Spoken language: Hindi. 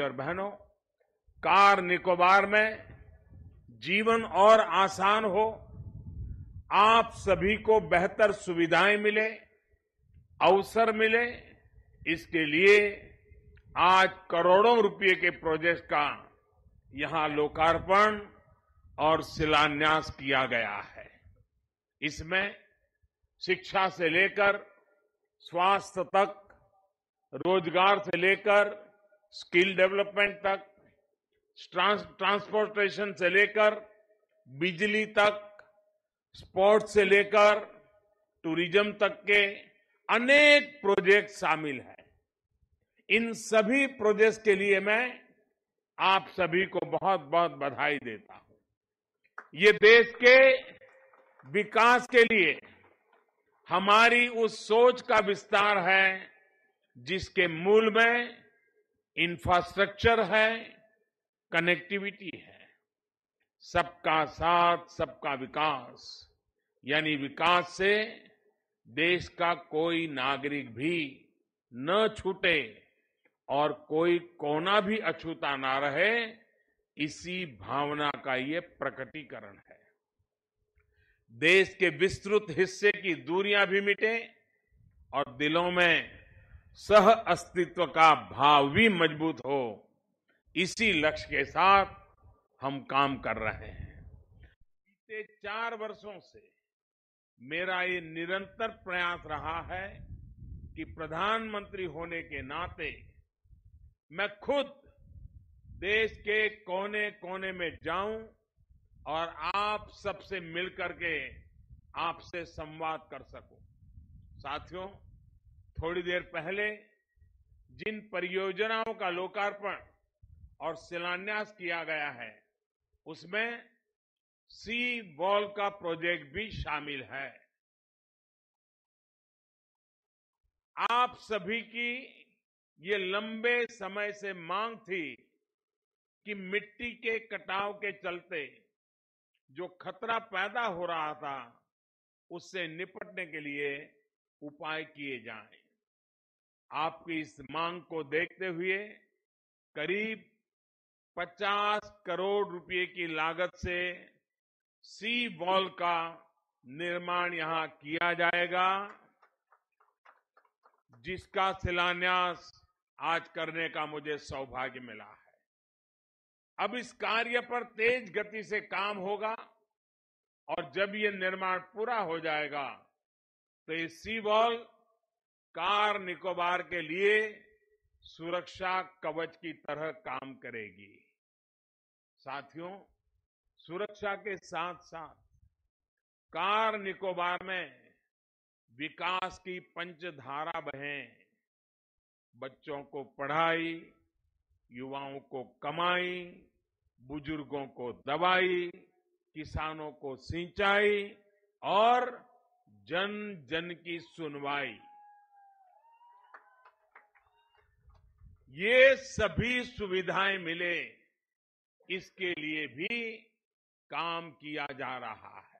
और बहनों, कार निकोबार में जीवन और आसान हो, आप सभी को बेहतर सुविधाएँ मिले, अवसर मिले। इसके लिए आज करोड़ों रुपए के प्रोजेक्ट का यहाँ लोकार्पण और शिलान्यास किया गया है। इसमें शिक्षा से लेकर स्वास्थ्य तक, रोज़गार से लेकर स्किल डेवलपमेंट तक ट्रांसपोर्टेशन से लेकर, बिजली तक, स्पोर्ट्स से लेकर, टूरिज़्म तक के अनेक प्रोजेक्ट शामिल हैं। इन सभी प्रोजेक्ट्स के लिए मैं आप सभी को बहुत बहुत बधाई देता हूँ। ये देश के विकास के लिए हमारी उस सोच का विस्तार है जिसके मूल में इंफ्रास्ट्रक्चर है, कनेक्टिविटी है, सबका साथ, सबका विकास। यानी विकास से देश का कोई नागरिक भी न छूटे और कोई कोना भी अछूता ना रहे, इसी भावना का ये प्रकटीकरण है। देश के विस्तृत हिस्से की दूरियाँ भी मिटे और दिलों में सह अस्तित्व का भाव भी मज़बूत हो, इसी लक्ष्य के साथ हम काम कर रहे हैं। बीते चार वर्षों से मेरा ये निरंतर प्रयास रहा है कि प्रधानमंत्री होने के नाते मैं खुद देश के कोने कोने में जाऊँ और आप सबसे मिलकर के आपसे संवाद कर सकूँ। साथियों थोड़ी देर पहले जिन परियोजनाओं का लोकार्पण और शिलान्यास किया गया है, उसमें सी वॉल का प्रोजेक्ट भी शामिल है आप सभी की ये लंबे समय से मांग थी कि मिट्टी के कटाव के चलते जो खतरा पैदा हो रहा था, उससे निपटने के लिए उपाय किए जाएँ। आपकी इस मांग को देखते हुए करीब 50 करोड़ रुपए की लागत से सी वॉल का निर्माण यहाँ किया जाएगा, जिसका शिलान्यास आज करने का मुझे सौभाग्य मिला है। अब इस कार्य पर तेज गति से काम होगा और जब ये निर्माण पूरा हो जाएगा तो ये सी वॉल कार निकोबार के लिए सुरक्षा कवच की तरह काम करेगी। साथियों, सुरक्षा के साथ साथ कार निकोबार में विकास की पंचधारा बहे, बच्चों को पढ़ाई, युवाओं को कमाई, बुज़ुर्गों को दवाई, किसानों को सिंचाई और जन जन की सुनवाई। ये सभी सुविधाएँ मिले इसके लिए भी काम किया जा रहा है।